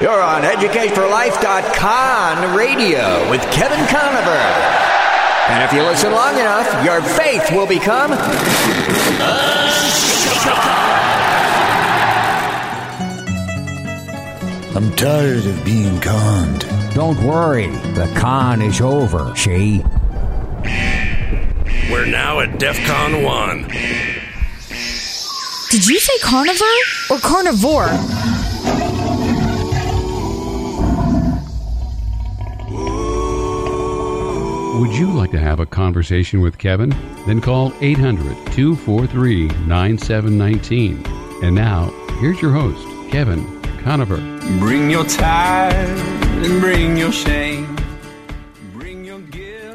You're on EducateForLife.com radio with Kevin Conover. And if you listen long enough, your faith will become. I'm tired of being conned. Don't worry, the con is over, she. We're now at DEF CON 1. Did you say carnivore or carnivore? Would you like to have a conversation with Kevin? Then call 800 243 9719. And now, here's your host, Kevin Conover. Bring your tithe and bring your shame. Bring your.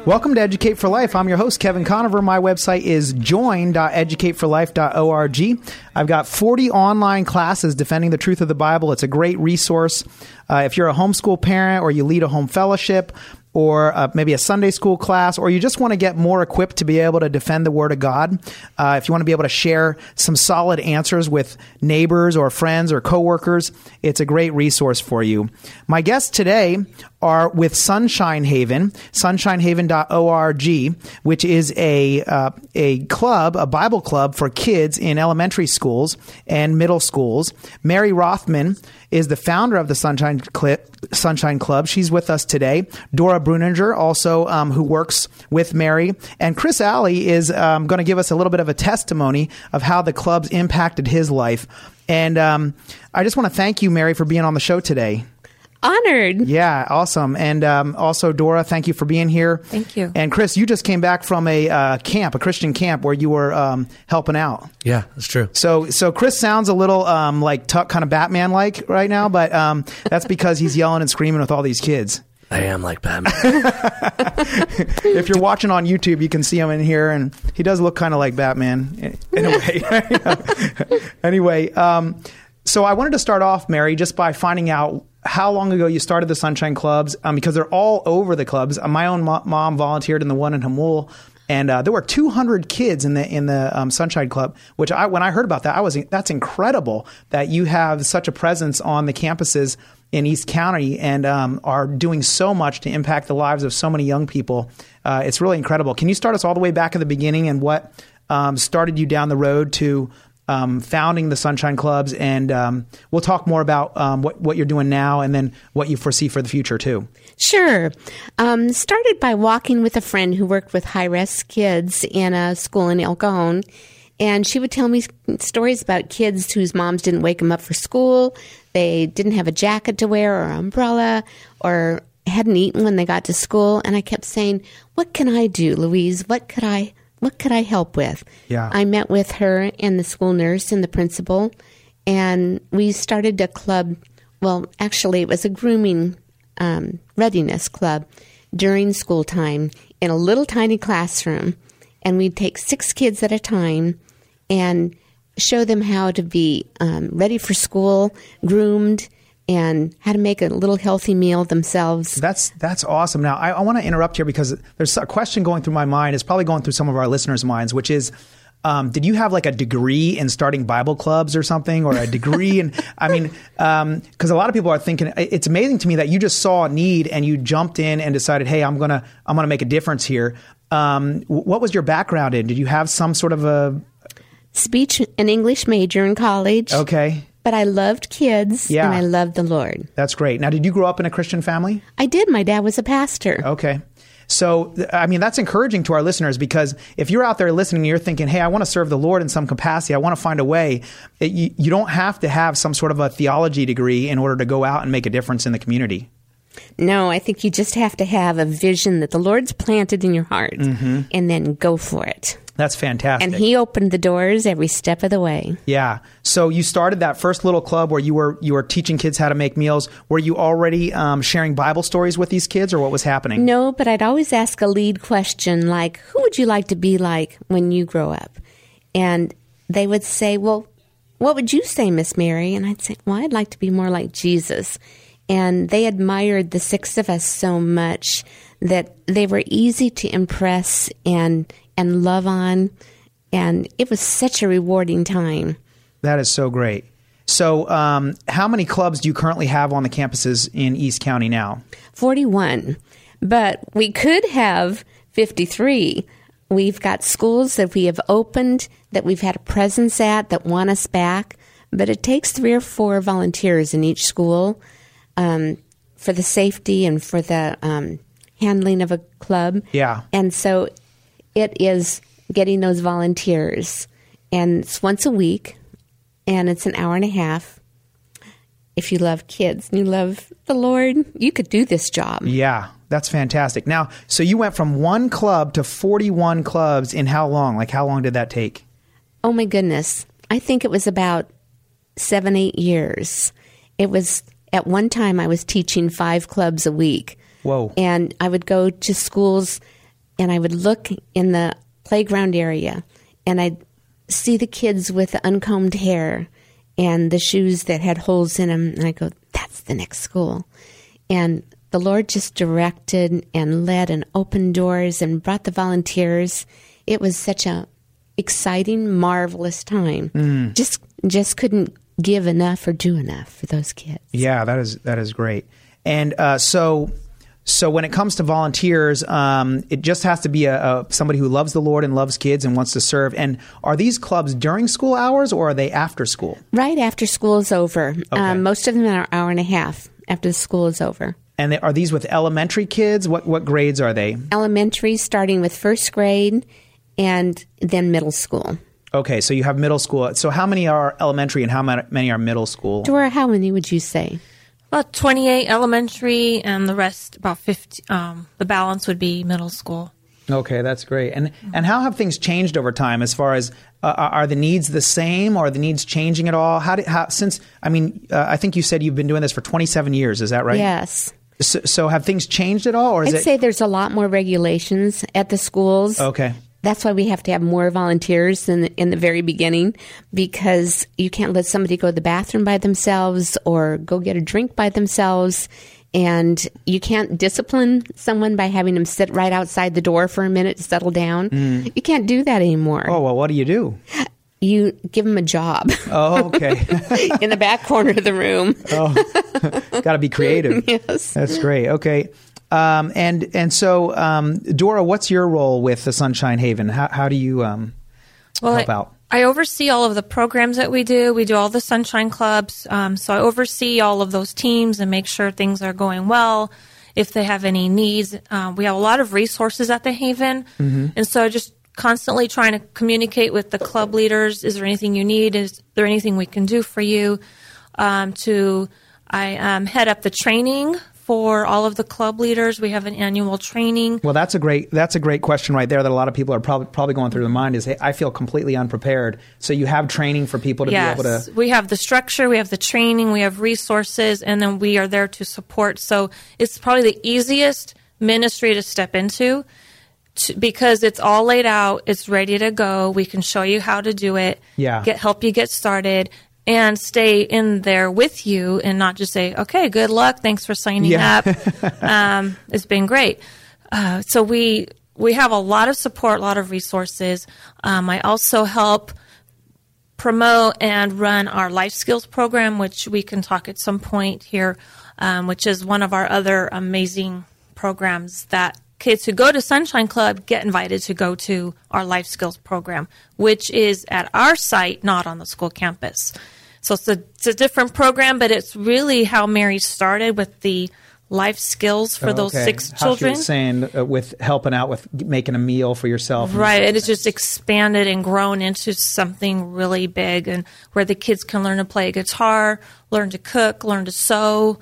Welcome to Educate for Life. I'm your host, Kevin Conover. My website is join.educateforlife.org. I've got 40 online classes defending the truth of the Bible. It's a great resource. Uh, if you're a homeschool parent or you lead a home fellowship, or uh, maybe a Sunday school class, or you just want to get more equipped to be able to defend the Word of God, uh, if you want to be able to share some solid answers with neighbors or friends or coworkers, it's a great resource for you. My guests today are with Sunshine Haven, sunshinehaven.org, which is a uh, a club, a Bible club for kids in elementary schools and middle schools. Mary Rothman is the founder of the Sunshine Sunshine Club. She's with us today. Dora Bruninger, also um, who works with Mary, and Chris Alley is um, going to give us a little bit of a testimony of how the club's impacted his life. And um, I just want to thank you, Mary, for being on the show today. Honored. Yeah, awesome. And um, also, Dora, thank you for being here. Thank you. And Chris, you just came back from a uh, camp, a Christian camp, where you were um, helping out. Yeah, that's true. So, so Chris sounds a little um, like t- kind of Batman like right now, but um, that's because he's yelling and screaming with all these kids. I am like Batman. If you're watching on YouTube, you can see him in here, and he does look kind of like Batman in a way. anyway, um, so I wanted to start off, Mary, just by finding out how long ago you started the Sunshine Clubs, um, because they're all over the clubs. Uh, my own mo- mom volunteered in the one in Jamul. And uh, there were 200 kids in the in the um, Sunshine Club, which I when I heard about that, I was that's incredible that you have such a presence on the campuses in East County and um, are doing so much to impact the lives of so many young people. Uh, it's really incredible. Can you start us all the way back at the beginning and what um, started you down the road to um, founding the Sunshine Clubs? And um, we'll talk more about um, what, what you're doing now and then what you foresee for the future, too. Sure. Um, started by walking with a friend who worked with high risk kids in a school in El Cajon. And she would tell me stories about kids whose moms didn't wake them up for school. They didn't have a jacket to wear or umbrella or hadn't eaten when they got to school. And I kept saying, What can I do, Louise? What could I what could I help with? Yeah. I met with her and the school nurse and the principal and we started a club well, actually it was a grooming um, readiness club during school time in a little tiny classroom and we'd take six kids at a time and show them how to be um, ready for school, groomed, and how to make a little healthy meal themselves. That's that's awesome. Now I, I want to interrupt here because there's a question going through my mind. It's probably going through some of our listeners' minds, which is. Um, did you have like a degree in starting Bible clubs or something, or a degree? And I mean, because a lot of people are thinking it's amazing to me that you just saw a need and you jumped in and decided, hey, I'm gonna I'm gonna make a difference here. Um, what was your background in? Did you have some sort of a Speech and English major in college. okay? But I loved kids Yeah. and I loved the Lord. That's great. Now, did you grow up in a Christian family? I did. My dad was a pastor. Okay. So, I mean, that's encouraging to our listeners because if you're out there listening and you're thinking, hey, I want to serve the Lord in some capacity, I want to find a way, it, you, you don't have to have some sort of a theology degree in order to go out and make a difference in the community. No, I think you just have to have a vision that the Lord's planted in your heart mm-hmm. and then go for it. That's fantastic. And He opened the doors every step of the way. yeah. So you started that first little club where you were you were teaching kids how to make meals. Were you already um, sharing Bible stories with these kids, or what was happening? No, but I'd always ask a lead question like, Who would you like to be like when you grow up? And they would say, Well, what would you say, Miss Mary? And I'd say, Well, I'd like to be more like Jesus. And they admired the six of us so much that they were easy to impress and and love on. And it was such a rewarding time. That is so great. So, um, how many clubs do you currently have on the campuses in East County now? 41. But we could have 53. We've got schools that we have opened, that we've had a presence at, that want us back. But it takes three or four volunteers in each school um, for the safety and for the um, handling of a club. Yeah. And so it is getting those volunteers. And it's once a week, and it's an hour and a half. If you love kids and you love the Lord, you could do this job. Yeah, that's fantastic. Now, so you went from one club to 41 clubs in how long? Like, how long did that take? Oh my goodness. I think it was about seven, eight years. It was at one time I was teaching five clubs a week. Whoa. And I would go to schools and I would look in the playground area and I'd see the kids with the uncombed hair and the shoes that had holes in them. And I go, that's the next school. And the Lord just directed and led and opened doors and brought the volunteers. It was such a exciting, marvelous time. Just just couldn't give enough or do enough for those kids. Yeah, that is that is great. And uh, so, so when it comes to volunteers, um, it just has to be a, a somebody who loves the Lord and loves kids and wants to serve. And are these clubs during school hours or are they after school? Right after school is over. Um, most of them are an hour and a half after the school is over. And they, are these with elementary kids? What what grades are they? Elementary, starting with first grade, and then middle school. Okay, so you have middle school. So how many are elementary and how many are middle school? Dora, how many would you say? About 28 elementary, and the rest, about 50, um, the balance would be middle school. Okay, that's great. And and how have things changed over time? As far as uh, are the needs the same? Or are the needs changing at all? How did how since I mean uh, I think you said you've been doing this for 27 years. Is that right? Yes. So, so have things changed at all, or is I'd it say there's a lot more regulations at the schools. okay? That's why we have to have more volunteers in the, in the very beginning because you can't let somebody go to the bathroom by themselves or go get a drink by themselves. And you can't discipline someone by having them sit right outside the door for a minute to settle down. Mm. You can't do that anymore. Oh well, what do you do? You give them a job Oh, okay. in the back corner of the room. Oh. Got to be creative. Yes. That's great. Okay. Um, and and so um, Dora, what's your role with the Sunshine Haven? How how do you um, Well, help I, out? I oversee all of the programs that we do. We do all the sunshine clubs. Um, so I oversee all of those teams and make sure things are going well. If they have any needs, um, we have a lot of resources at the Haven, and so just constantly trying to communicate with the club leaders. Is there anything you need? Is there anything we can do for you? Um, to I um, head up the training for all of the club leaders. We have an annual training. Well, that's a great that's a great question right there that a lot of people are probably probably going through their mind is hey, I feel completely unprepared. So you have training for people to yes. be able to We have the structure, we have the training, we have resources, and then we are there to support. So it's probably the easiest ministry to step into to, because it's all laid out, it's ready to go. We can show you how to do it, Yeah. get help you get started. And stay in there with you, and not just say, "Okay, good luck. Thanks for signing Yeah. up. um, it's been great." Uh, so we we have a lot of support, a lot of resources. Um, I also help promote and run our life skills program, which we can talk at some point here, um, which is one of our other amazing programs that kids who go to Sunshine Club get invited to go to our life skills program, which is at our site, not on the school campus. So it's a, it's a different program, but it's really how Mary started with the life skills for those Okay. six How she children. was saying uh, with helping out with making a meal for yourself. Right. It has just expanded and grown into something really big and where the kids can learn to play guitar, learn to cook, learn to sew,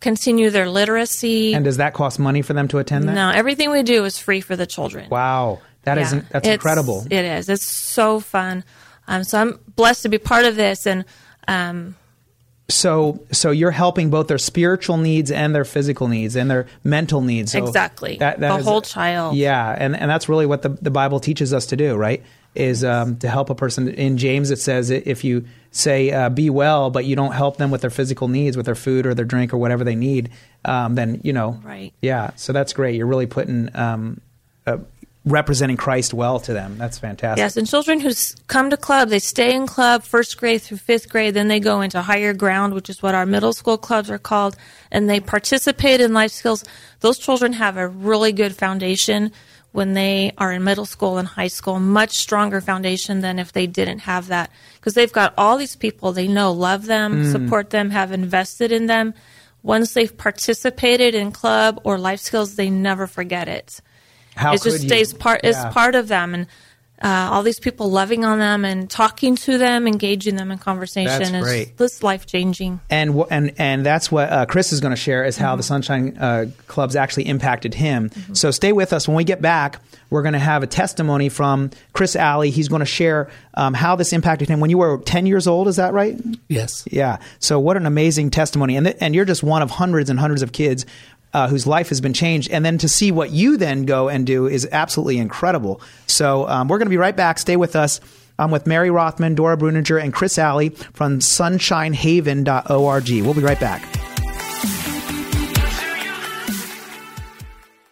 continue their literacy. And does that cost money for them to attend that? no, everything we do is free for the children. Wow, that Yeah. is that's It's- incredible. It is. It's so fun. Um, so I'm blessed to be part of this and um, So so you're helping both their spiritual needs and their physical needs and their mental needs. So Exactly. That, that The is- whole child. Yeah, and and that's really what the the Bible teaches us to do, right? Is um, to help a person. In James, it says if you say uh, be well, but you don't help them with their physical needs, with their food or their drink or whatever they need, um, then you know, Right. Yeah, so that's great. You're really putting um, uh, representing Christ well to them. That's fantastic. Yes, and children who come to club, they stay in club first grade through fifth grade, then they go into higher ground, which is what our middle school clubs are called, and they participate in life skills. Those children have a really good foundation when they are in middle school and high school, much stronger foundation than if they didn't have that. Because they've got all these people they know love them, Mm. support them, have invested in them. Once they've participated in club or life skills, they never forget it How it just could you? stays part is Yeah. part of them and uh, all these people loving on them and talking to them engaging them in conversation That's is great. this life changing and wh- and and that's what uh, Chris is going to share is how the Sunshine uh, Clubs actually impacted him. So stay with us. When we get back, we're going to have a testimony from Chris Alley. He's going to share um, how this impacted him when you were 10 years old. Is that right? Yes. Yeah. So what an amazing testimony, and th- and you're just one of hundreds and hundreds of kids. Uh, whose life has been changed, and then to see what you then go and do is absolutely incredible. So um, we're going to be right back. Stay with us. I'm with Mary Rothman, Dora Bruninger, and Chris Alley from sunshinehaven.org. We'll be right back.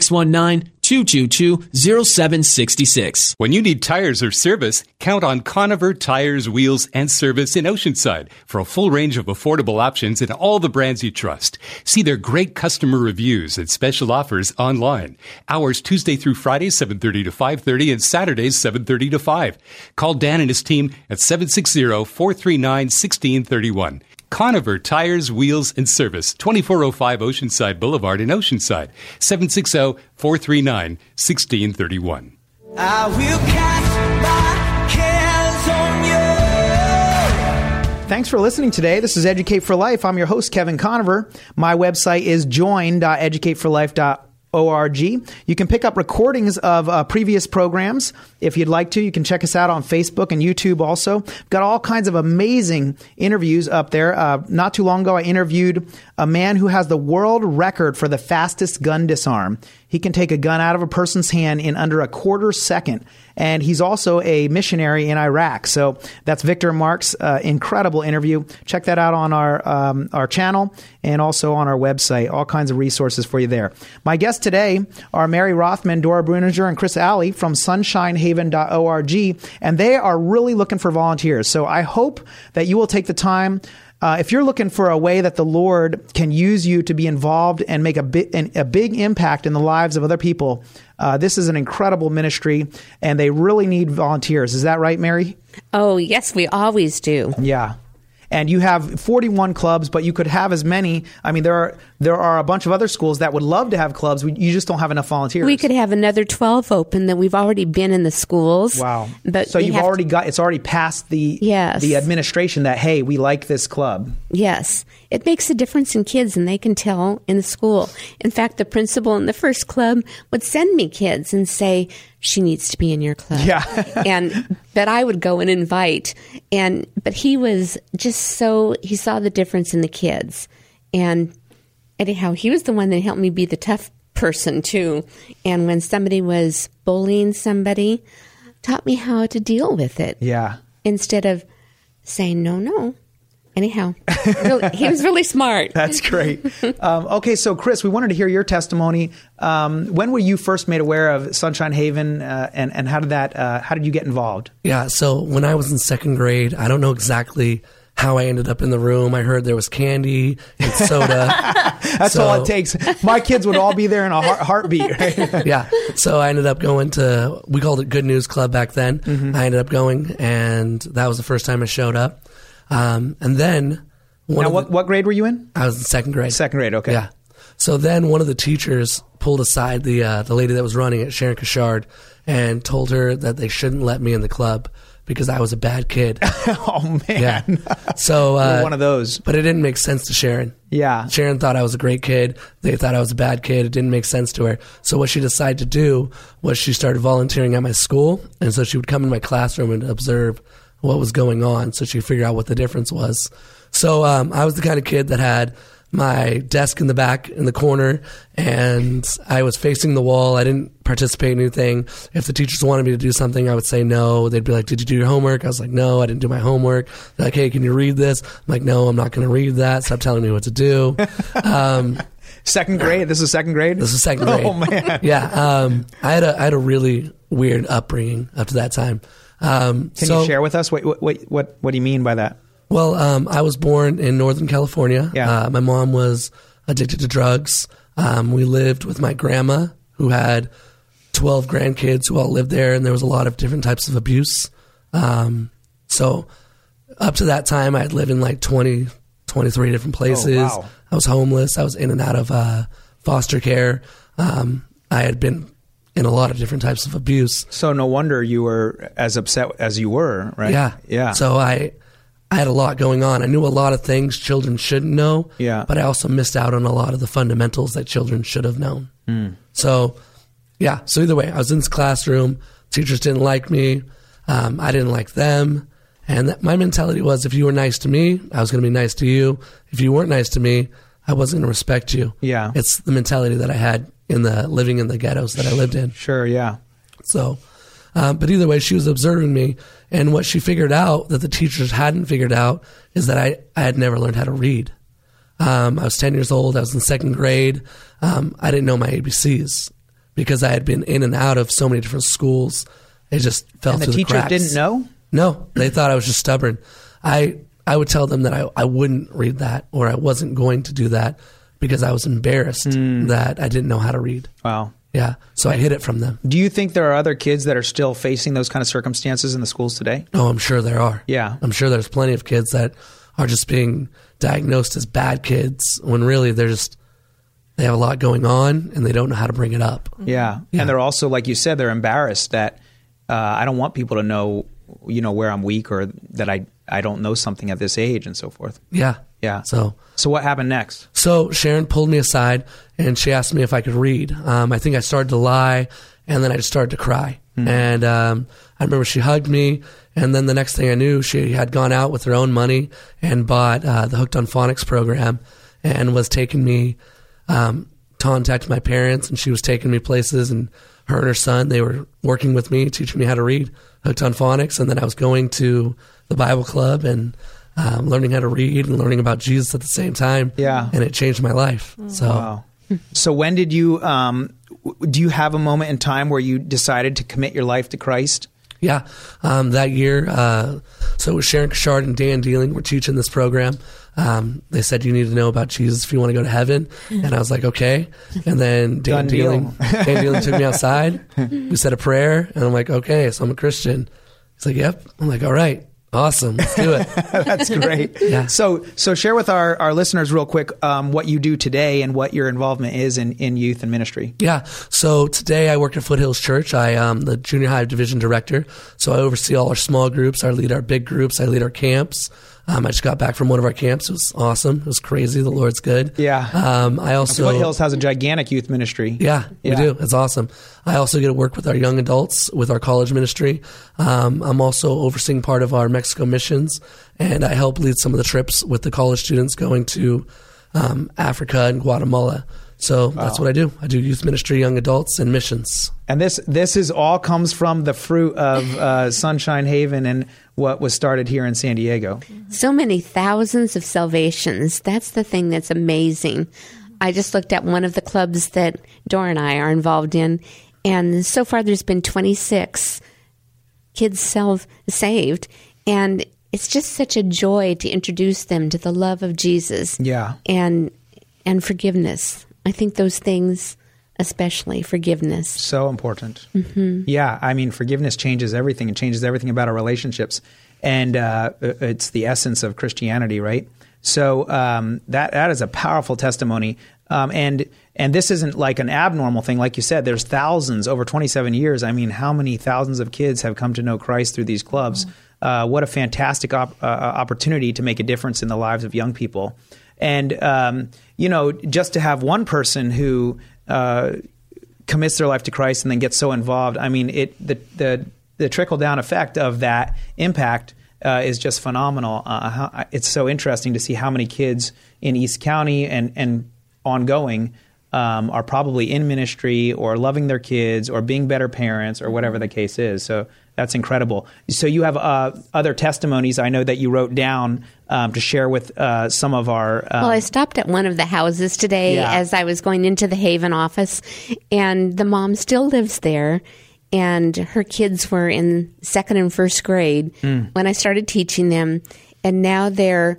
619-222-0766. When you need tires or service, count on Conover Tires, Wheels, and Service in Oceanside for a full range of affordable options in all the brands you trust. See their great customer reviews and special offers online. Hours Tuesday through Friday, 7.30 to 5.30 and Saturdays, 7.30 to 5. Call Dan and his team at 760-439-1631. Conover Tires, Wheels, and Service, 2405 Oceanside Boulevard in Oceanside, 760-439-1631. I will cast my cares on you. Thanks for listening today. This is Educate for Life. I'm your host, Kevin Conover. My website is join.educateforlife.org. You can pick up recordings of uh, previous programs if you'd like to. You can check us out on Facebook and YouTube also. We've got all kinds of amazing interviews up there. Uh, not too long ago, I interviewed a man who has the world record for the fastest gun disarm. He can take a gun out of a person's hand in under a quarter second. And he's also a missionary in Iraq. So that's Victor Mark's uh, incredible interview. Check that out on our, um, our channel and also on our website. All kinds of resources for you there. My guests today are Mary Rothman, Dora Bruninger, and Chris Alley from sunshinehaven.org. And they are really looking for volunteers. So I hope that you will take the time uh, if you're looking for a way that the Lord can use you to be involved and make a, bi- an, a big impact in the lives of other people, uh, this is an incredible ministry, and they really need volunteers. Is that right, Mary? Oh, yes, we always do. Yeah. And you have 41 clubs, but you could have as many. I mean, there are there are a bunch of other schools that would love to have clubs. We, you just don't have enough volunteers. We could have another 12 open that we've already been in the schools. Wow. But so you've already got it's already passed the Yes. the administration that hey, we like this club. Yes, it makes a difference in kids, and they can tell in the school. In fact, the principal in the first club would send me kids and say, "She needs to be in your club." Yeah. and but I would go and invite, and but he was just so he saw the difference in the kids, and anyhow, he was the one that helped me be the tough person too. And when somebody was bullying somebody, taught me how to deal with it Yeah. instead of saying no, no. Anyhow, really, he was really smart. That's great. Um, okay, so Chris, we wanted to hear your testimony. Um, when were you first made aware of Sunshine Haven, uh, and and how did that? Uh, how did you get involved? Yeah, so when I was in second grade, I don't know exactly how I ended up in the room. I heard there was candy and soda. That's So- all it takes. My kids would all be there in a heart, heartbeat. Right? yeah. So I ended up going to, we called it Good News Club back then. Mm-hmm. I ended up going, and that was the first time I showed up. Um, and then one Now, what the- what grade were you in? I was in second grade. Second grade. Okay. Yeah. So then one of the teachers pulled aside the uh, the lady that was running it, Sharon Cashard, and told her that they shouldn't let me in the club because I was a bad kid. oh man. Yeah. So uh, one of those. But it didn't make sense to Sharon. Yeah. Sharon thought I was a great kid. They thought I was a bad kid. It didn't make sense to her. So what she decided to do was she started volunteering at my school, and so she would come in my classroom and observe what was going on, so she could figure out what the difference was. So um, I was the kind of kid that had my desk in the back in the corner and I was facing the wall. I didn't participate in anything. If the teachers wanted me to do something, I would say no. They'd be like, Did you do your homework? I was like, No, I didn't do my homework. They're like, Hey, can you read this? I'm like, No, I'm not going to read that. Stop telling me what to do. Um, second grade. This is second grade. This is second grade. Oh man. yeah. Um, I had a I had a really weird upbringing up to that time. Um, Can so- you share with us what what what what, do you mean by that? well, um, I was born in Northern California. Yeah. Uh, my mom was addicted to drugs. Um, we lived with my grandma, who had 12 grandkids who all lived there, and there was a lot of different types of abuse. Um, so, up to that time, I'd lived in like 20, 23 different places. wow. I was homeless. I was in and out of uh, foster care. Um, I had been in a lot of different types of abuse. So no wonder you were as upset as you were, right? Yeah. Yeah. So I I had a lot going on. I knew a lot of things children shouldn't know. Yeah. But I also missed out on a lot of the fundamentals that children should have known. Mm. So yeah. So either way, I was in this classroom. Teachers didn't like me. Um, I didn't like them. And that, my mentality was if you were nice to me, I was going to be nice to you. If you weren't nice to me, I wasn't going to respect you. Yeah. It's the mentality that I had in the living in the ghettos that I lived in. Sure. Yeah. So, um, but either way, she was observing me, and what she figured out that the teachers hadn't figured out is that I, I had never learned how to read. Um, I was 10 years old. I was in second grade. Um, I didn't know my ABCs because I had been in and out of so many different schools. It just fell And the through the teachers cracks. didn't know? No, they thought I was just stubborn. I I would tell them that I, I wouldn't read that or I wasn't going to do that because I was embarrassed that I didn't know how to read. Wow. Yeah. So I hid it from them. Do you think there are other kids that are still facing those kind of circumstances in the schools today? Oh, I'm sure there are. Yeah. I'm sure there's plenty of kids that are just being diagnosed as bad kids when really they're just they have a lot going on and they don't know how to bring it up. Yeah. And they're also, like you said, they're embarrassed that uh, I don't want people to know, you know, where I'm weak or that I, I don't know something at this age and so forth. Yeah. Yeah. So So what happened next? So Sharon pulled me aside and she asked me if I could read. Um, I think I started to lie and then I just started to cry. And um, I remember she hugged me. And then the next thing I knew, she had gone out with her own money and bought uh, the Hooked on Phonics program and was taking me, um, contact my parents. And she was taking me places. And her and her son, they were working with me, teaching me how to read Hooked on Phonics. And then I was going to the Bible club and um, learning how to read and learning about Jesus at the same time. Yeah. And it changed my life. So Wow. so when did you, um, do you have a moment in time where you decided to commit your life to Christ? yeah, um, that year, uh, so it was Sharon Kashard and Dan Dealing were teaching this program. Um, they said you need to know about Jesus if you want to go to heaven, and I was like, okay. And then Dan Done deal. Dealing, Dan Dealing took me outside. We said a prayer, and I'm like, okay, so I'm a Christian. He's like, yep. I'm like, all right, awesome, let's do it. That's great. Yeah. So, so share with our, our listeners real quick um, what you do today and what your involvement is in, in youth and ministry. Yeah. So today I work at Foothills Church. I am the junior high division director. So I oversee all our small groups. I lead our big groups. I lead our camps. Um, I just got back from one of our camps. It was awesome. It was crazy. The Lord's good. Yeah. Um, I also Foothills has a gigantic youth ministry. yeah, Yeah. we do. It's awesome. I also get to work with our young adults with our college ministry. Um, I'm also overseeing part of our Mexico missions, and I help lead some of the trips with the college students going to um, Africa and Guatemala. So that's Wow. what I do. I do youth ministry, young adults, and missions. And this this is all comes from the fruit of uh, Sunshine Haven and what was started here in San Diego. So many thousands of salvations. That's the thing that's amazing. I just looked at one of the clubs that Dora and I are involved in, and so far there's been 26 kids self saved, and it's just such a joy to introduce them to the love of Jesus. Yeah. and and forgiveness. I think those things, especially forgiveness. So important. hmm Yeah, I mean, forgiveness changes everything. It changes everything about our relationships, and uh, it's the essence of Christianity, right? So um, that that is a powerful testimony, um, and and this isn't like an abnormal thing, like you said. There's thousands over 27 years. I mean, how many thousands of kids have come to know Christ through these clubs? Uh, what a fantastic op- uh, opportunity to make a difference in the lives of young people, and um, you know, just to have one person who uh, commits their life to Christ and then gets so involved. I mean, it the the, the trickle down effect of that impact uh, is just phenomenal. Uh, how, it's so interesting to see how many kids in East County and and ongoing. Um, are probably in ministry or loving their kids or being better parents or whatever the case is. So that's incredible. So you have uh, other testimonies I know that you wrote down um, to share with uh, some of our. Um, Well, I stopped at one of the houses today Yeah. as I was going into the Haven office, and the mom still lives there. And her kids were in second and first grade Mm. when I started teaching them, and now they're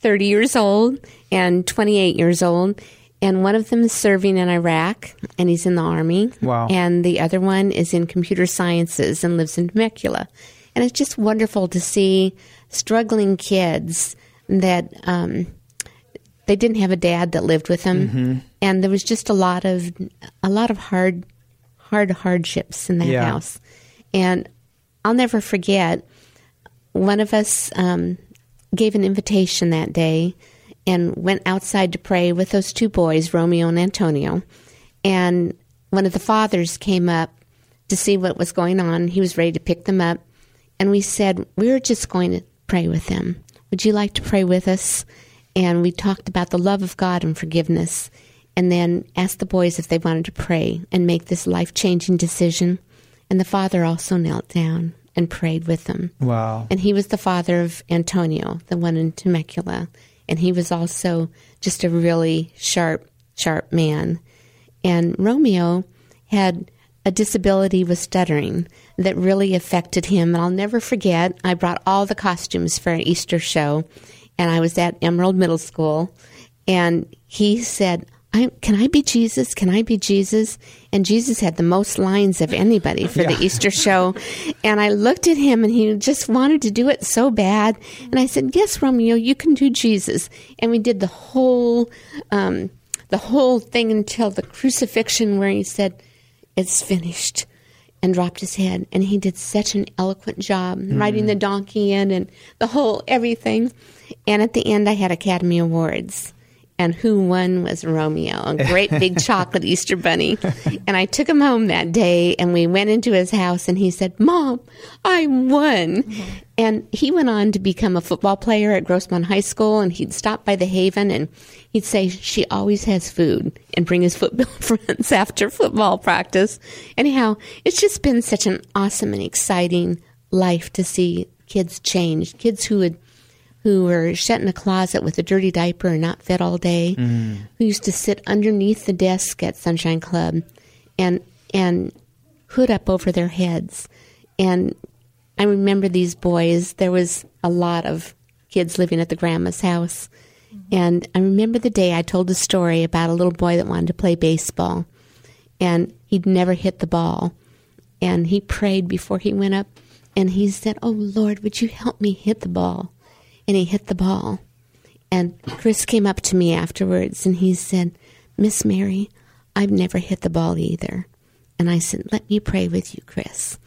30 years old and 28 years old. And one of them is serving in Iraq, and he's in the army. Wow. And the other one is in computer sciences and lives in Temecula. And it's just wonderful to see struggling kids that um, they didn't have a dad that lived with them, Mhm. and there was just a lot of a lot of hard, hard hardships in that Yeah. house. And I'll never forget one of us um, gave an invitation that day and went outside to pray with those two boys, Romeo and Antonio. And one of the fathers came up to see what was going on. He was ready to pick them up. And we said, We're just going to pray with them. Would you like to pray with us? And we talked about the love of God and forgiveness. And then asked the boys if they wanted to pray and make this life changing decision. And the father also knelt down and prayed with them. Wow. And he was the father of Antonio, the one in Temecula. And he was also just a really sharp, sharp man. And Romeo had a disability with stuttering that really affected him. And I'll never forget, I brought all the costumes for an Easter show, and I was at Emerald Middle School. And he said, I, Can I be Jesus? Can I be Jesus? And Jesus had the most lines of anybody for Yeah. the Easter show. And I looked at him and he just wanted to do it so bad. And I said, Yes, Romeo, you can do Jesus. And we did the whole um, the whole thing until the crucifixion where he said, It's finished and dropped his head. And he did such an eloquent job riding the donkey in and the whole everything. And at the end I had Academy Awards. And who won was Romeo, a great big chocolate Easter bunny. And I took him home that day and we went into his house and he said, Mom, I won. Mm-hmm. And he went on to become a football player at Grossmont High School and he'd stop by the Haven and he'd say, She always has food and bring his football friends after football practice. Anyhow, it's just been such an awesome and exciting life to see kids change. Kids who would who were shut in a closet with a dirty diaper and not fed all day, who used to sit underneath the desk at Sunshine Club and and hood up over their heads. And I remember these boys. There was a lot of kids living at the grandma's house. And I remember the day I told a story about a little boy that wanted to play baseball. And he'd never hit the ball. And he prayed before he went up. And he said, Oh, Lord, would you help me hit the ball? And he hit the ball. And Chris came up to me afterwards and he said, Miss Mary, I've never hit the ball either. And I said, Let me pray with you, Chris.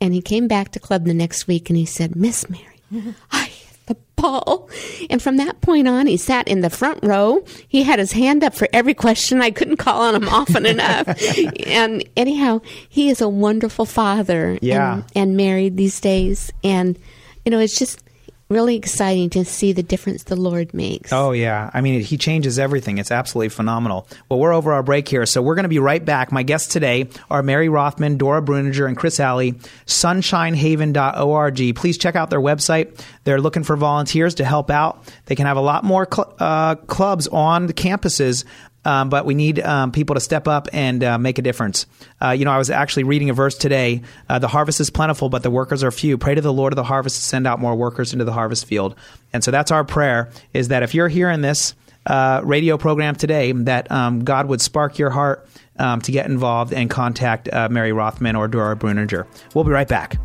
And he came back to club the next week and he said, Miss Mary, I hit the ball. And from that point on, he sat in the front row. He had his hand up for every question. I couldn't call on him often enough. and anyhow, he is a wonderful father Yeah. and, and married these days. And, you know, it's just, really exciting to see the difference the Lord makes. Oh, yeah. I mean, he changes everything. It's absolutely phenomenal. Well, we're over our break here, so we're going to be right back. My guests today are Mary Rothman, Dora Bruninger, and Chris Alley, sunshinehaven.org. Please check out their website. They're looking for volunteers to help out. They can have a lot more cl- uh, clubs on the campuses um, but we need um, people to step up and uh, make a difference. Uh, you know, I was actually reading a verse today. Uh, the harvest is plentiful, but the workers are few. Pray to the Lord of the harvest to send out more workers into the harvest field. And so that's our prayer: is that if you're hearing this uh, radio program today, that um, God would spark your heart um, to get involved and contact uh, Mary Rothman or Dora Bruninger. We'll be right back.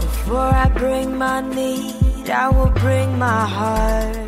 Before I bring my need, I will bring my heart.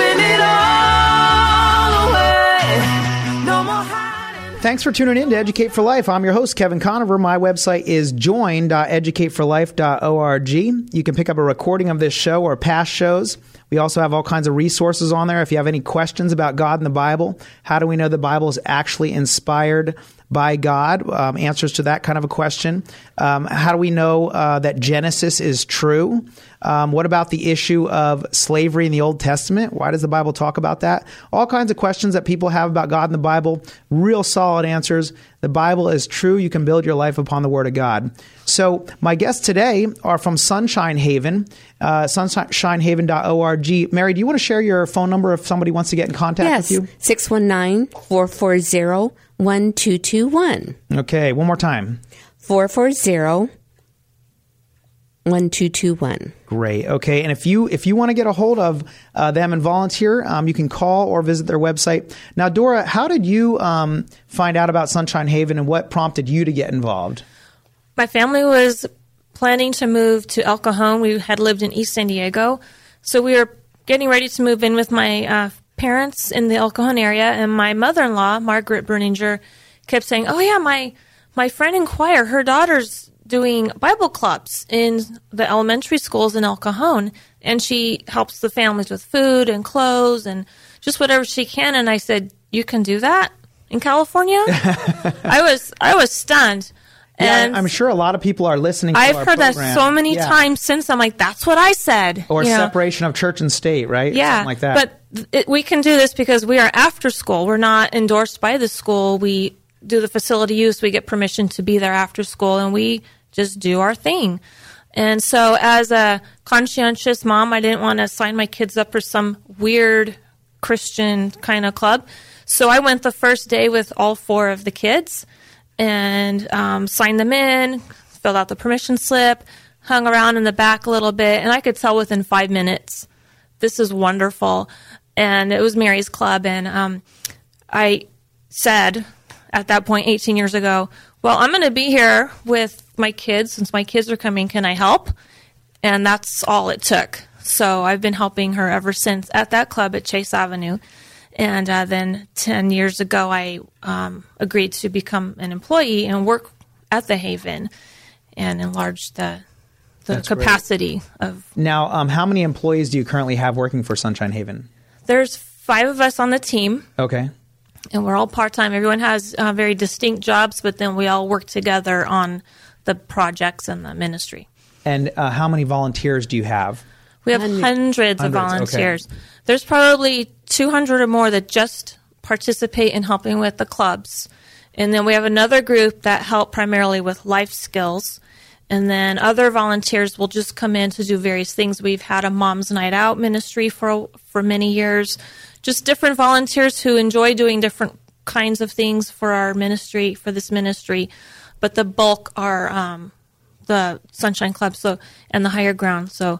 Thanks for tuning in to Educate for Life. I'm your host, Kevin Conover. My website is join.educateforlife.org. You can pick up a recording of this show or past shows. We also have all kinds of resources on there. If you have any questions about God and the Bible, how do we know the Bible is actually inspired by God? Um, answers to that kind of a question. Um, how do we know uh, that Genesis is true? Um, what about the issue of slavery in the Old Testament? Why does the Bible talk about that? All kinds of questions that people have about God and the Bible. Real solid answers. The Bible is true. You can build your life upon the Word of God. So, my guests today are from Sunshine Haven, uh, sunshinehaven.org. Mary, do you want to share your phone number if somebody wants to get in contact yes, with you? 619 440 1221. Okay, one more time. 440 1221. Great. Okay, and if you if you want to get a hold of uh, them and volunteer, um, you can call or visit their website. Now, Dora, how did you um, find out about Sunshine Haven, and what prompted you to get involved? My family was planning to move to El Cajon. We had lived in East San Diego, so we were getting ready to move in with my uh, parents in the El Cajon area, and my mother-in-law, Margaret Berninger, kept saying, "Oh yeah, my my friend in choir, her daughter's doing Bible clubs in the elementary schools in El Cajon, and she helps the families with food and clothes and just whatever she can." And I said, "You can do that in California?" I was I was stunned. Yeah, And I'm sure a lot of people are listening. To I've heard that so many Yeah. times since. I'm like, that's what I said. Or you know? separation of church and state, right? Yeah, Something like that. But it, we can do this because we are after school. We're not endorsed by the school. We do the facility use. We get permission to be there after school, and we just do our thing. And so, as a conscientious mom, I didn't want to sign my kids up for some weird Christian kind of club. So I went the first day with all four of the kids. and um, signed them in, filled out the permission slip, hung around in the back a little bit, and I could tell within five minutes, this is wonderful. And it was Mary's Club, and um, I said at that point, 18 years ago, well, I'm going to be here with my kids since my kids are coming. Can I help? And that's all it took. So I've been helping her ever since at that club at Chase Avenue. And uh, then 10 years ago, I um, agreed to become an employee and work at the Haven and enlarge the, the That's great. capacity of. Now, um, how many employees do you currently have working for Sunshine Haven? There's five of us on the team, Okay. And we're all part time. Everyone has uh, very distinct jobs, but then we all work together on the projects and the ministry. And uh, how many volunteers do you have? We have hundreds, of Hundreds, okay. volunteers. There's probably 200 or more that just participate in helping with the clubs. And then we have another group that help primarily with life skills. And then other volunteers will just come in to do various things. We've had a mom's night out ministry for for many years. Just different volunteers who enjoy doing different kinds of things for our ministry, for this ministry. But the bulk are um, the Sunshine Club so and the higher ground. So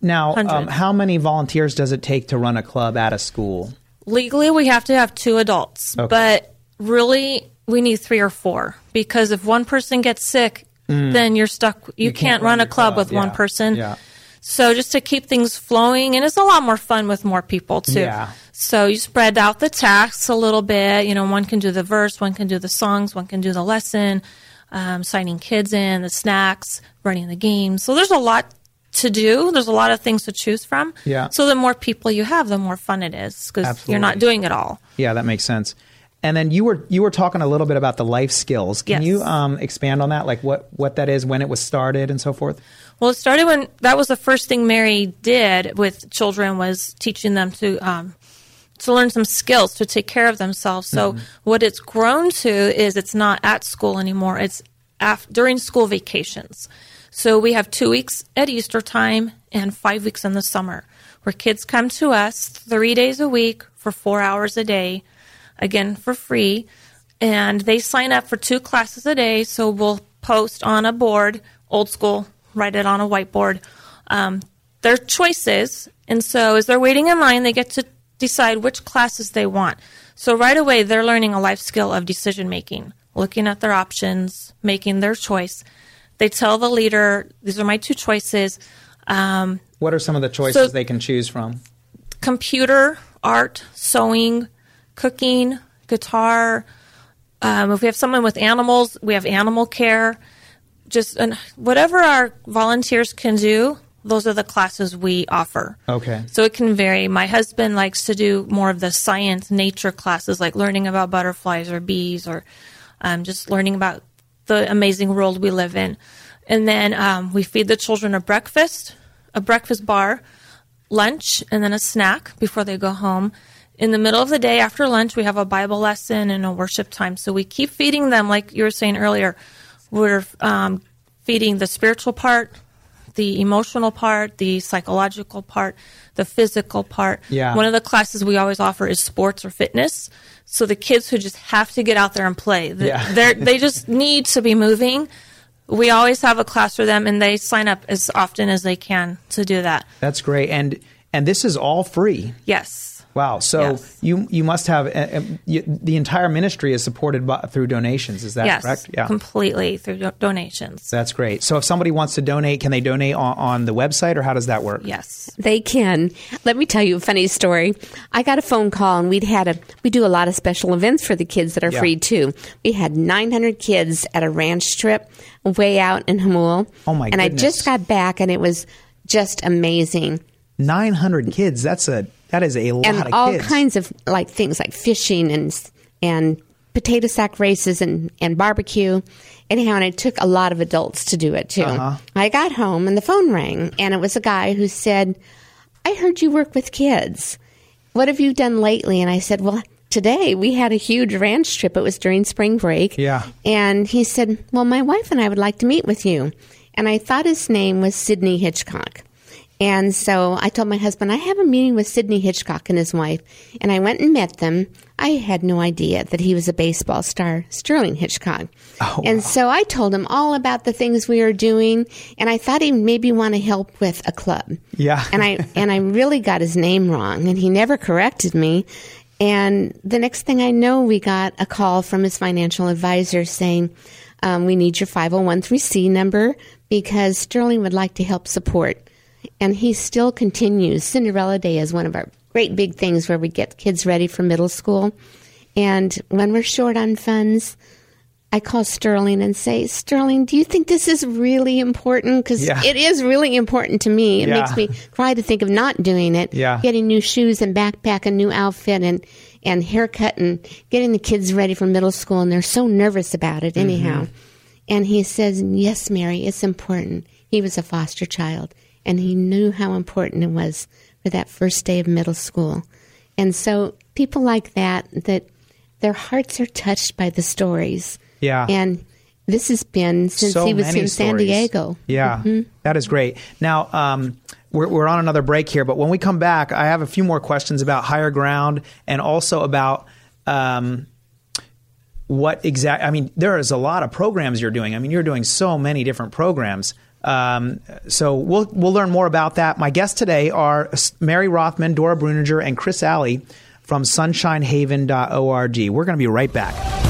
Now, um, how many volunteers does it take to run a club at a school? legally we have to have two adults Okay. but really we need three or four because if one person gets sick Mm. then you're stuck you, You can't, can't run run a club, club, with one person Yeah. so just to keep things flowing and it's a lot more fun with more people too Yeah. So you spread out the tasks a little bit you know one can do the verse one can do the songs one can do the lesson um, signing kids in the snacks running the games so there's a lot to do there's a lot of things to choose from Yeah. so the more people you have the more fun it is because you're not doing it all Yeah, that makes sense. And then you were you were talking a little bit about the life skills. Can Yes. you um, expand on that, like what what that is, when it was started, and so forth? Well, it started when that was the first thing Mary did with children was teaching them to um, to learn some skills to take care of themselves. So Mhm. what it's grown to is it's not at school anymore. It's af- during school vacations. So we have two weeks at Easter time and five weeks in the summer, where kids come to us three days a week for four hours a day, again for free, and they sign up for two classes a day. So we'll post on a board, old school, write it on a whiteboard, um, their choices. And so as they're waiting in line, they get to decide which classes they want. So right away, they're learning a life skill of decision making, looking at their options, making their choice. They tell the leader, these are my two choices. Um, What are some of the choices So- they can choose from? computer, art, sewing, cooking, guitar. Um, if we have someone with animals, we have animal care. Just and whatever our volunteers can do, those are the classes we offer. Okay. So it can vary. My husband likes to do more of the science, nature classes, like learning about butterflies or bees, or um, just learning about the amazing world we live in. And then um, we feed the children a breakfast, a breakfast bar, lunch, and then a snack before they go home. In the middle of the day after lunch, we have a Bible lesson and a worship time. So we keep feeding them, like you were saying earlier. We're um, feeding the spiritual part, the emotional part, the psychological part, the physical part. Yeah. One of the classes we always offer is sports or fitness. So the kids who just have to get out there and play, the- Yeah. they just need to be moving. We always have a class for them, and they sign up as often as they can to do that. That's great. And and this is all free. Yes. Wow. So Yes. you you must have uh, uh, you, the entire ministry is supported by, through donations. Is that yes. correct? Yeah. Completely through do- donations. That's great. So if somebody wants to donate, can they donate on, on the website or how does that work? Yes. They can. Let me tell you a funny story. I got a phone call and we'd had a we do a lot of special events for the kids that are Yeah. free too. We had 900 kids at a ranch trip way out in Jamul. Oh, my And I just got back and it was just amazing. 900 kids. That's a that is a lot and all kids. kinds of like things like fishing and and potato sack races and and barbecue. Anyhow, and it took a lot of adults to do it too. Uh-huh. I got home and the phone rang, and it was a guy who said, "I heard you work with kids. What have you done lately?" And I said, "Well." Today we had a huge ranch trip. It was during spring break. Yeah. And he said, Well, my wife and I would like to meet with you. And I thought his name was Sidney Hitchcock. And so I told my husband, I have a meeting with Sidney Hitchcock and his wife. And I went and met them. I had no idea that he was a baseball star, Sterling Hitchcock. Oh, and so I told him all about the things we were doing, and I thought he maybe want to help with a club. Yeah. And I and I really got his name wrong, and he never corrected me. And the next thing I know, we got a call from his financial advisor saying, um, "We need your 501c number because Sterling would like to help support." And he still continues. Cinderella Day is one of our great big things where we get kids ready for middle school. And when we're short on funds, I call Sterling and say, Sterling, do you think this is really important? Because Yeah. it is really important to me. It Yeah. makes me cry to think of not doing it. Yeah. Getting new shoes and backpack, a new outfit, and and haircut, and getting the kids ready for middle school. And they're so nervous about it, mm-hmm. anyhow. And he says, Yes, Mary, it's important. He was a foster child, and he knew how important it was for that first day of middle school. And so, people like that, that their hearts are touched by the stories. Yeah. And this has been since So he was in San. Diego. Yeah, Mhm. that is great. Now, um, we're, we're on another break here, but when we come back, I have a few more questions about higher ground and also about um, what exact. I mean, there is a lot of programs you're doing. I mean, you're doing so many different programs. Um, so we'll we'll learn more about that. My guests today are Mary Rothman, Dora Bruninger, and Chris Alley from SunshineHaven.org. We're going to be right back.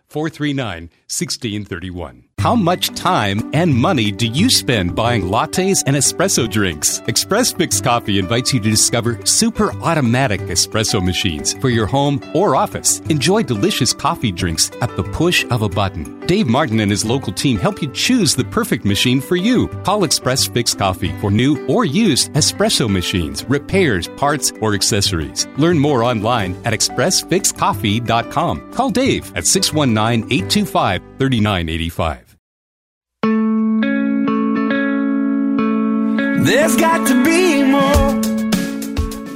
760-439-1631. How much time and money do you spend buying lattes and espresso drinks? Express Fix Coffee invites you to discover super automatic espresso machines for your home or office. Enjoy delicious coffee drinks at the push of a button. Dave Martin and his local team help you choose the perfect machine for you. Call Express Fix Coffee for new or used espresso machines, repairs, parts, or accessories. Learn more online at expressfixcoffee.com. Call Dave at 619 825 3985. There's got to be more.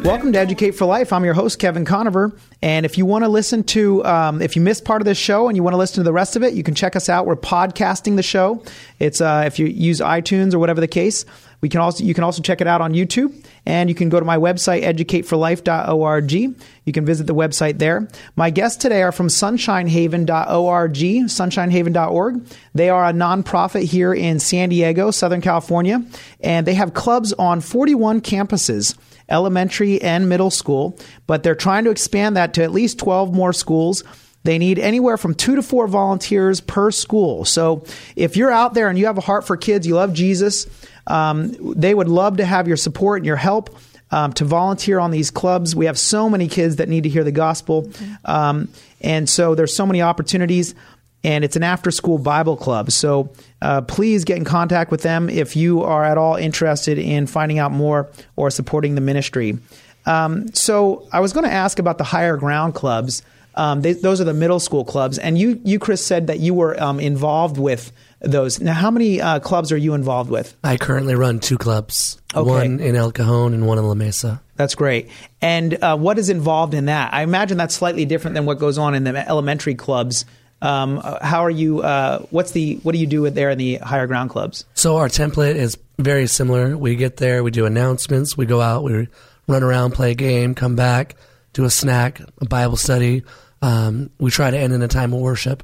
Welcome to Educate for Life. I'm your host, Kevin Conover. And if you want to listen to, um, if you missed part of this show and you want to listen to the rest of it, you can check us out. We're podcasting the show. It's uh, if you use iTunes or whatever the case. We can also you can also check it out on YouTube, and you can go to my website educateforlife.org. You can visit the website there. My guests today are from sunshinehaven.org, sunshinehaven.org. They are a nonprofit here in San Diego, Southern California, and they have clubs on 41 campuses elementary and middle school, but they're trying to expand that to at least 12 more schools. They need anywhere from two to four volunteers per school. So if you're out there and you have a heart for kids, you love Jesus, um, they would love to have your support and your help. Um, to volunteer on these clubs, we have so many kids that need to hear the gospel, um, and so there's so many opportunities. And it's an after-school Bible club, so uh, please get in contact with them if you are at all interested in finding out more or supporting the ministry. Um, so I was going to ask about the higher ground clubs. Um, they, those are the middle school clubs. And you, you Chris, said that you were um, involved with those. Now, how many uh, clubs are you involved with? I currently run two clubs, Okay. one in El Cajon and one in La Mesa. That's great. And uh, what is involved in that? I imagine that's slightly different than what goes on in the elementary clubs. Um, how are you? Uh, what's the? What do you do with there in the higher ground clubs? So our template is very similar. We get there, we do announcements, we go out, we run around, play a game, come back, do a snack, a Bible study. Um, we try to end in a time of worship.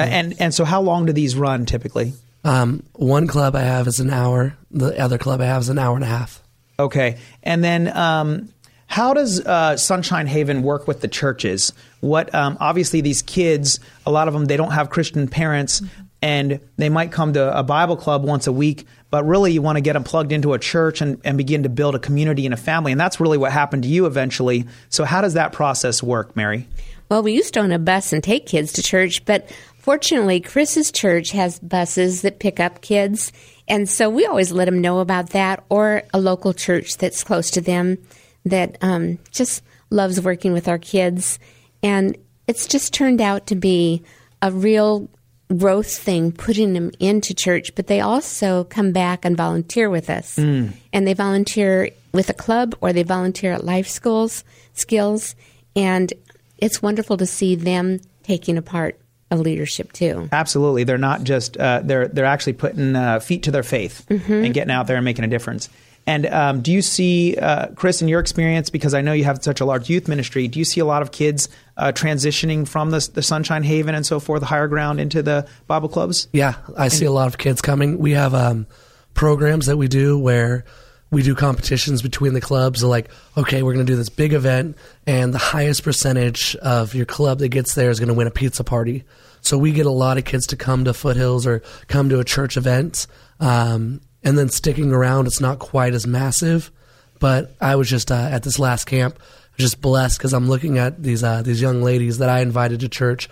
And and so, how long do these run typically? Um, one club I have is an hour. The other club I have is an hour and a half. Okay, and then um, how does uh, Sunshine Haven work with the churches? What um, obviously these kids, a lot of them, they don't have Christian parents, and they might come to a Bible club once a week. But really, you want to get them plugged into a church and, and begin to build a community and a family, and that's really what happened to you eventually. So, how does that process work, Mary? Well, we used to own a bus and take kids to church, but fortunately, Chris's church has buses that pick up kids. And so we always let them know about that or a local church that's close to them that um, just loves working with our kids. And it's just turned out to be a real growth thing, putting them into church, but they also come back and volunteer with us. Mm. And they volunteer with a club or they volunteer at life schools, skills. And it's wonderful to see them taking a part of leadership too. Absolutely, they're not just uh, they're they're actually putting uh, feet to their faith Mhm. and getting out there and making a difference. And um, do you see, uh, Chris, in your experience, because I know you have such a large youth ministry, do you see a lot of kids uh, transitioning from the, the Sunshine Haven and so forth, the higher ground, into the Bible clubs? Yeah, I see a lot of kids coming. We have um, programs that we do where we do competitions between the clubs. Like, okay, we're going to do this big event, and the highest percentage of your club that gets there is going to win a pizza party. So we get a lot of kids to come to Foothills or come to a church event, um, and then sticking around. It's not quite as massive, but I was just uh, at this last camp, just blessed because I'm looking at these uh, these young ladies that I invited to church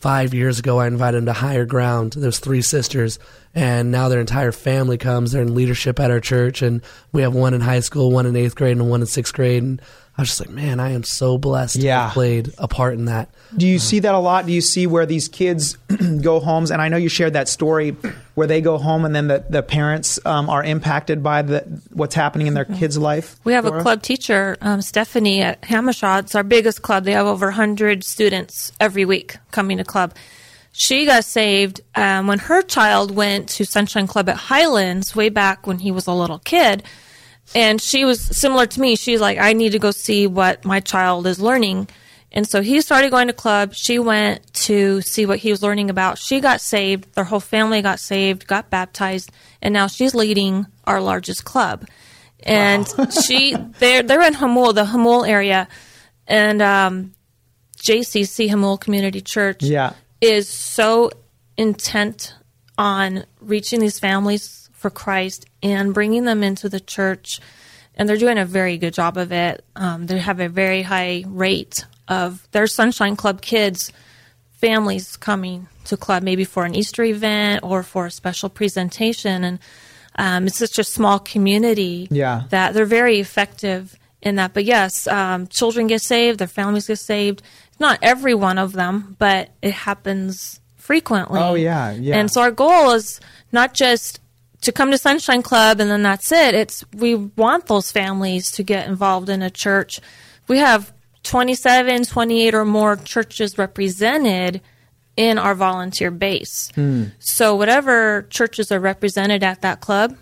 five years ago i invited them to higher ground there's three sisters and now their entire family comes they're in leadership at our church and we have one in high school one in eighth grade and one in sixth grade and i was just like man i am so blessed to Yeah. have played a part in that Do you see that a lot? Do you see where these kids go homes? And I know you shared that story where they go home and then the, the parents um, are impacted by the, what's happening in their kids' life. We have Laura? a club teacher, um, Stephanie at Hammershaw. It's our biggest club. They have over 100 students every week coming to club. She got saved um, when her child went to Sunshine Club at Highlands way back when he was a little kid. And she was similar to me. She's like, I need to go see what my child is learning. And so he started going to club. She went to see what he was learning about. She got saved. Their whole family got saved, got baptized, and now she's leading our largest club. And she, they're they're in Jamul, the Jamul area, and um, JCC Jamul Community Church Yeah. is so intent on reaching these families for Christ and bringing them into the church. And they're doing a very good job of it. Um, they have a very high rate of their Sunshine Club kids, families coming to club maybe for an Easter event or for a special presentation. And um, it's such a small community Yeah. that they're very effective in that. But yes, um, children get saved, their families get saved. Not every one of them, but it happens frequently. Oh, yeah, yeah. And so our goal is not just to come to Sunshine Club and then that's it. It's we want those families to get involved in a church. We have 27, 28 or more churches represented in our volunteer base. Hmm. So whatever churches are represented at that club,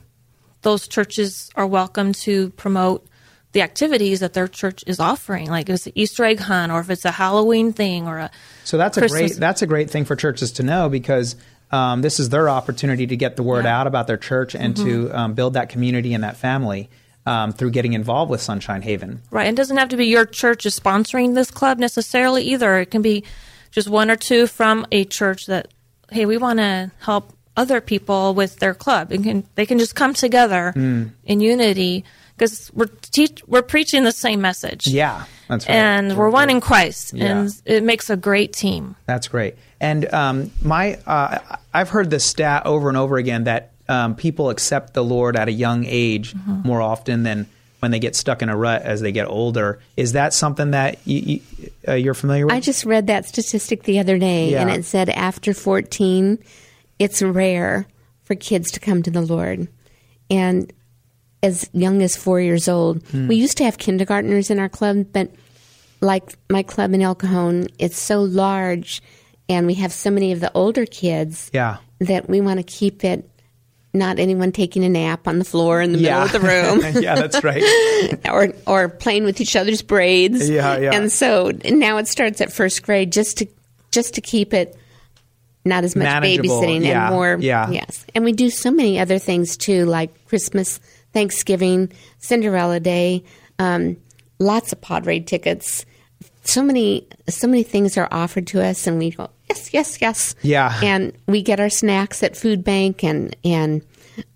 those churches are welcome to promote the activities that their church is offering, like if it's an Easter egg hunt or if it's a Halloween thing or a So that's a great that's a great thing for churches to know because um, this is their opportunity to get the word out about their church and to Mhm. um, build that community and that family um, through getting involved with Sunshine Haven. Right. And it doesn't have to be your church is sponsoring this club necessarily either. It can be just one or two from a church that, hey, we want to help other people with their club. And can, they can just come together Mm. in unity because we're teach, we're preaching the same message. Yeah, that's right. And we're one in Christ. Yeah. And it makes a great team. That's great. And um, my, uh, I've heard this stat over and over again that um, people accept the Lord at a young age Mm-hmm. more often than when they get stuck in a rut as they get older. Is that something that you, you, uh, you're familiar with? I just read that statistic the other day, Yeah. and it said after 14, it's rare for kids to come to the Lord. And as young as four years old, Hmm. we used to have kindergartners in our club, but like my club in El Cajon, it's so large, and we have so many of the older kids yeah. that we want to keep it not anyone taking a nap on the floor in the Yeah. middle of the room. yeah, that's right. or or playing with each other's braids. Yeah, yeah. And so now it starts at first grade just to just to keep it not as much Manageable, babysitting yeah, and more yeah. yes. And we do so many other things too, like Christmas, Thanksgiving, Cinderella Day, um, lots of Padres tickets. So many so many things are offered to us and we go, Yes, yes, yes. Yeah. And we get our snacks at Food Bank and and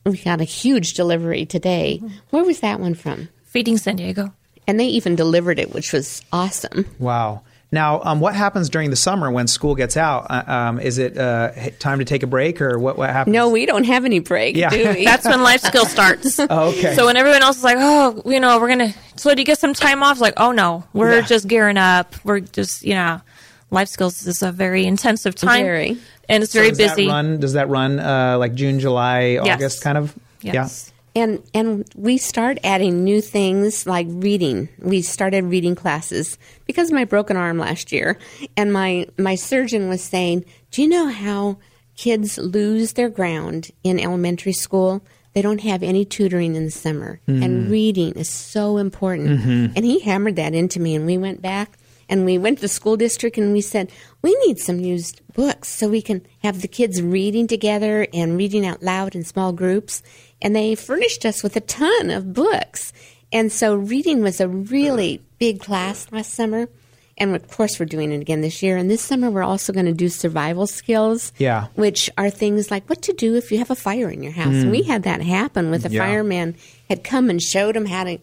we got a huge delivery today. Where was that one from? Feeding San Diego. And they even delivered it, which was awesome. Wow. Now, um, what happens during the summer when school gets out? Uh, um, is it uh, time to take a break, or what? What happens? No, we don't have any break, Yeah. do we? That's when life skill starts. Oh, okay. So when everyone else is like, oh, you know, we're gonna. So do you get some time off? It's like, oh no, we're Yeah. just gearing up. We're just, you know, life skills is a very intensive time, Very. and it's So very does that busy. run, does that run uh, like June, July, Yes. August, kind of? Yes. And and we start adding new things like reading. We started reading classes because of my broken arm last year, and my my surgeon was saying, "Do you know how kids lose their ground in elementary school? They don't have any tutoring in the summer, and Mhm. reading is so important." Mhm. And he hammered that into me, and we went back and we went to the school district and we said, we need some used books so we can have the kids reading together and reading out loud in small groups. And they furnished us with a ton of books. And so reading was a really big class last summer. And of course, we're doing it again this year. And this summer, we're also going to do survival skills Yeah. which are things like what to do if you have a fire in your house. Mm. And we had that happen with a Yeah. fireman had come and showed him how to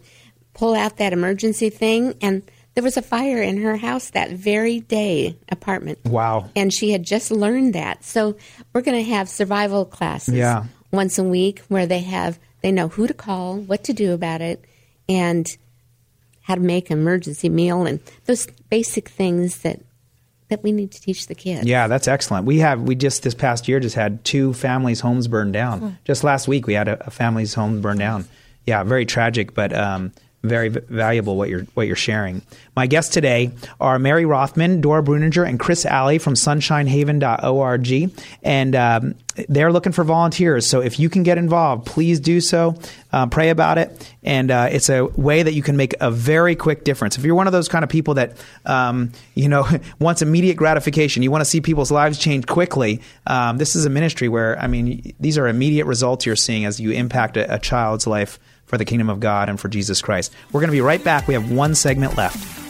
pull out that emergency thing, and there was a fire in her house that very day, apartment. Wow. And she had just learned that. So we're going to have survival classes Yeah. Once a week where they have they know who to call, what to do about it, and how to make an emergency meal and those basic things that that we need to teach the kids. Yeah, that's excellent. We have we just this past year just had two families' homes burned down. Just last week we had a, a family's home burned down. Yeah, very tragic, but um, very valuable what you're what you're sharing. My guests today are Mary Rothman, Dora Bruninger, and Chris Alley from SunshineHaven.org, and um, they're looking for volunteers. So if you can get involved, please do so. Uh, pray about it, and uh, it's a way that you can make a very quick difference. If you're one of those kind of people that um, you know wants immediate gratification, you want to see people's lives change quickly. Um, this is a ministry where I mean these are immediate results you're seeing as you impact a, a child's life for the kingdom of God and for Jesus Christ. We're going to be right back. We have one segment left.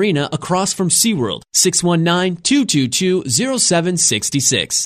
Marina across from SeaWorld. 619-222-0766.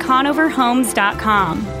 conoverhomes.com.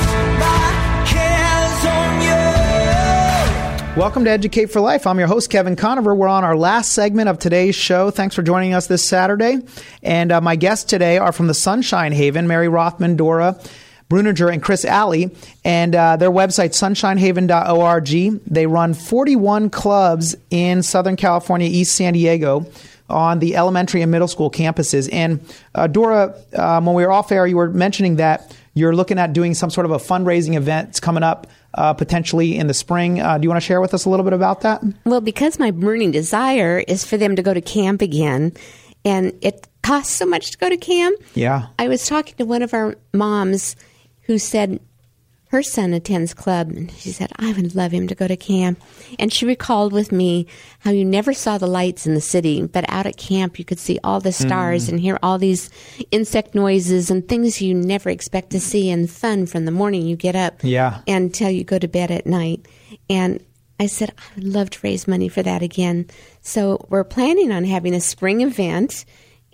Welcome to Educate for Life. I'm your host, Kevin Conover. We're on our last segment of today's show. Thanks for joining us this Saturday. And uh, my guests today are from the Sunshine Haven, Mary Rothman, Dora. Bruninger and Chris Alley, and uh, their website, sunshinehaven.org. They run 41 clubs in Southern California, East San Diego, on the elementary and middle school campuses. And uh, Dora, um, when we were off air, you were mentioning that you're looking at doing some sort of a fundraising event it's coming up uh, potentially in the spring. Uh, do you want to share with us a little bit about that? Well, because my burning desire is for them to go to camp again, and it costs so much to go to camp. Yeah. I was talking to one of our moms who said her son attends club, and she said, I would love him to go to camp. And she recalled with me how you never saw the lights in the city, but out at camp you could see all the stars Mm. and hear all these insect noises and things you never expect to see and fun from the morning you get up Yeah. until you go to bed at night. And I said, I would love to raise money for that again. So we're planning on having a spring event,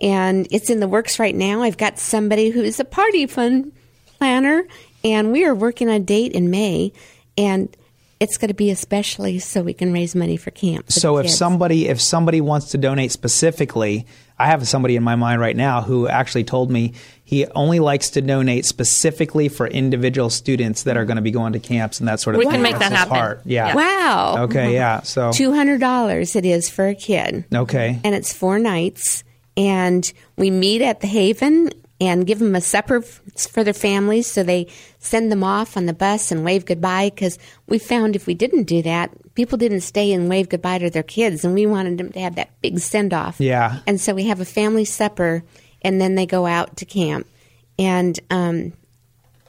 and it's in the works right now. I've got somebody who is a party fund planner, and we are working on a date in May, and it's going to be especially so we can raise money for camp. for so the if kids. somebody if somebody wants to donate specifically i have somebody in my mind right now who actually told me he only likes to donate specifically for individual students that are going to be going to camps and that sort of We thing We can make That's that happen. heart. yeah Wow. okay mm-hmm. yeah so Two hundred dollars it is for a kid. okay and it's four nights. And we meet at the Haven and give them a supper for their families. So they send them off on the bus and wave goodbye. Because we found if we didn't do that, people didn't stay and wave goodbye to their kids, and we wanted them to have that big send off. Yeah. And so we have a family supper, and then they go out to camp. And um,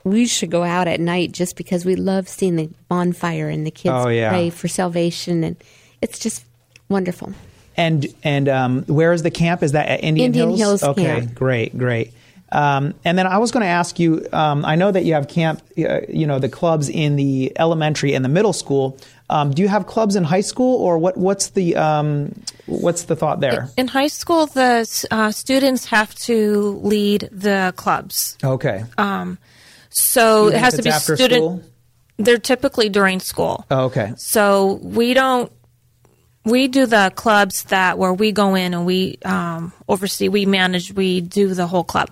we should go out at night just because we love seeing the bonfire and the kids Oh, yeah. pray for salvation, and it's just wonderful. and and um, where is the camp is that at indian, Indian Hills okay Camp. great great um, and then I was going to ask you. Um, I know that you have camp, uh, you know, the clubs in the elementary and the middle school. Um, do you have clubs in high school, or what? What's the um, what's the thought there? In high school, the uh, students have to lead the clubs. Okay. Um, so You it has to be student. school? They're typically during school. Oh, okay. So we don't. We do the clubs that where we go in and we um, oversee, we manage, we do the whole club.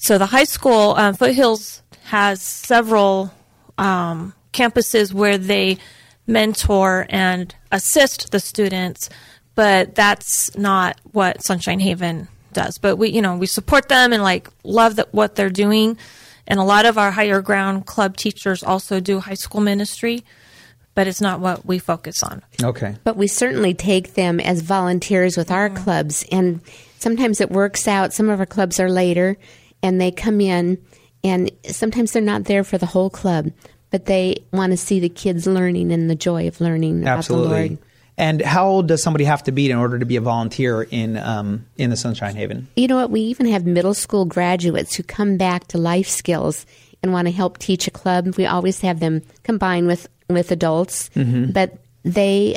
So the high school, um, Foothills has several um, campuses where they mentor and assist the students, but that's not what Sunshine Haven does. But we, you know, we support them and like love that what they're doing. And a lot of our higher ground club teachers also do high school ministry, but it's not what we focus on. Okay. But we certainly take them as volunteers with our Mm-hmm. clubs, and sometimes it works out. Some of our clubs are later, and they come in, and sometimes they're not there for the whole club, but they want to see the kids learning and the joy of learning Absolutely. And how old does somebody have to be in order to be a volunteer in um, in the Sunshine Haven? You know what? We even have middle school graduates who come back to life skills and want to help teach a club. We always have them combined with with adults, Mhm. but they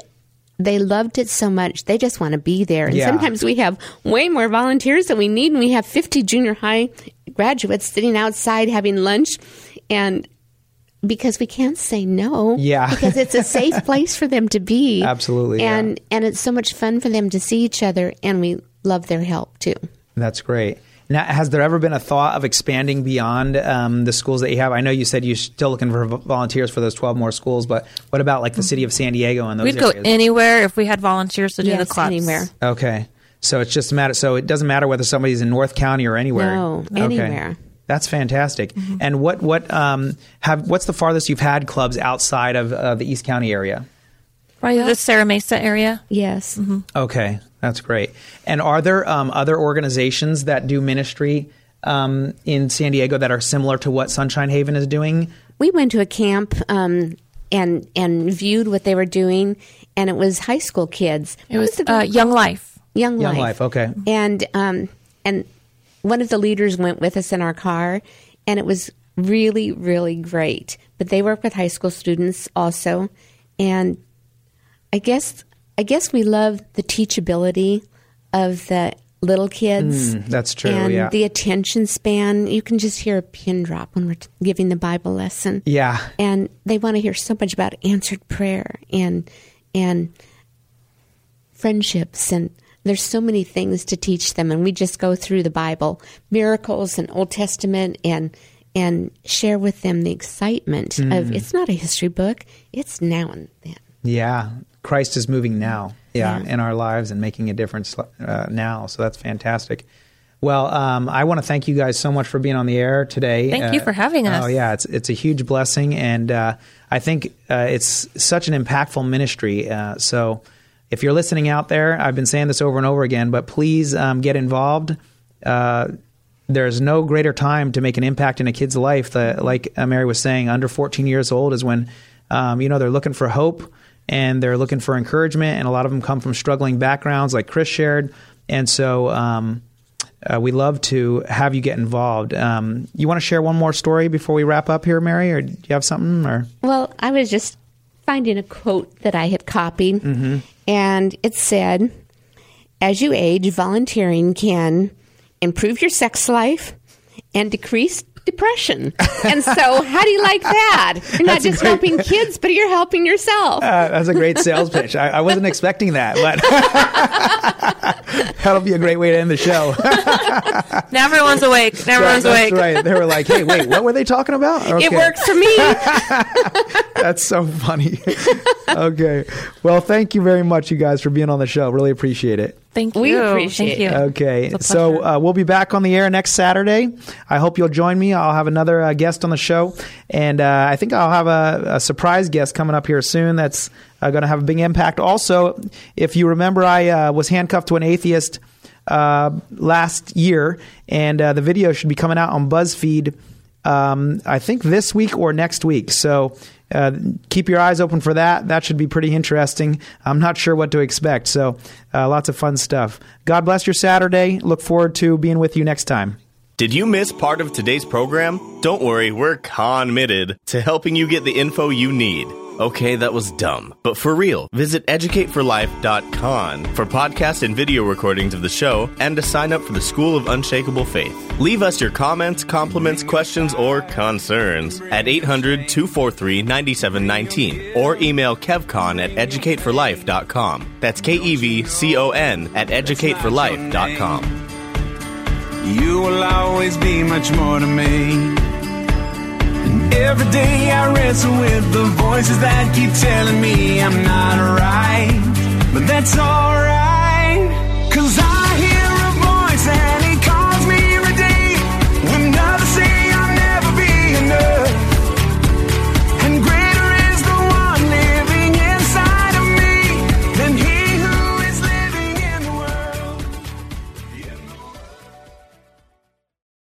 they loved it so much they just want to be there. And Yeah. sometimes we have way more volunteers than we need, and we have fifty junior high graduates sitting outside having lunch, and because we can't say no, Yeah. because it's a safe place for them to be, Absolutely, yeah. and and it's so much fun for them to see each other, and we love their help too. That's great. Now, has there ever been a thought of expanding beyond um, the schools that you have? I know you said you're still looking for volunteers for those 12 more schools, but what about like the city of San Diego and those We'd go anywhere if we had volunteers to do the Yes, clubs. anywhere. okay. So it's just a matter. So it doesn't matter whether somebody's in North County or anywhere. No, Okay. anywhere. That's fantastic. And what what um have what's the farthest you've had clubs outside of uh, the East County area? Right, the Serra Mesa area. Yes. Okay, that's great. And are there um, other organizations that do ministry um, in San Diego that are similar to what Sunshine Haven is doing? we went to a camp um, and and viewed what they were doing, and it was high school kids. It was uh, Young Life. Young, Young Life. Life, okay. And um, and one of the leaders went with us in our car, and it was really really great. But they work with high school students also, and I guess I guess we love the teachability of the little kids. Mm, that's true, And yeah. the attention span, you can just hear a pin drop when we're giving the Bible lesson. Yeah. And they want to hear so much about answered prayer and and friendships and there's so many things to teach them and we just go through the Bible, miracles and Old Testament and and share with them the excitement of Mm. it's not a history book, it's now and then. Yeah, Christ is moving now. Yeah, Yeah. in our lives and making a difference uh, now. So that's fantastic. Well, um, I want to thank you guys so much for being on the air today. Thank you for having us. Oh yeah, it's it's a huge blessing, and uh, I think uh, it's such an impactful ministry. Uh, so, if you're listening out there, I've been saying this over and over again, but please um, get involved. Uh, there's no greater time to make an impact in a kid's life. The, like uh, Mary was saying, under 14 years old is when um, you know they're looking for hope and they're looking for encouragement, and a lot of them come from struggling backgrounds, like Chris shared, and so. Um, uh, we love to have you get involved. Um, you want to share one more story before we wrap up here, Mary, or do you have something? Or Well, I was just finding a quote that I had copied, Mm-hmm. and it said, As you age, volunteering can improve your sex life and decrease depression. and so, how do you like that? You're not That's just great- helping kids, but you're helping yourself. uh, that's a great sales pitch. I, I wasn't expecting that, but that'll be a great way to end the show. Now everyone's awake. Now everyone's That's awake. right. They were like, "Hey, wait, what were they talking about?" It works for me. That's so funny. okay. Well, thank you very much, you guys, for being on the show. Really appreciate it. Thank you. We appreciate Thank you. Okay, so uh, we'll be back on the air next Saturday. I hope you'll join me. I'll have another uh, guest on the show, and uh, I think I'll have a, a surprise guest coming up here soon. That's uh, going to have a big impact. Also, if you remember, I uh, was handcuffed to an atheist uh, last year, and uh, the video should be coming out on BuzzFeed. Um, I think this week or next week. So uh, keep your eyes open for that. That should be pretty interesting. I'm not sure what to expect. So uh, lots of fun stuff. God bless your Saturday. Look forward to being with you next time. Did you miss part of today's program? Don't worry, we're committed to helping you get the info you need. Okay, that was dumb. But for real, visit educateforlife.com for podcast and video recordings of the show and to sign up for the School of Unshakable Faith. Leave us your comments, compliments, questions, or concerns at 800 243 9719 or email kevcon at educateforlife.com. That's K E V C O N at educateforlife.com. You will always be much more to me. Every day I wrestle with the voices that keep telling me I'm not right. But that's all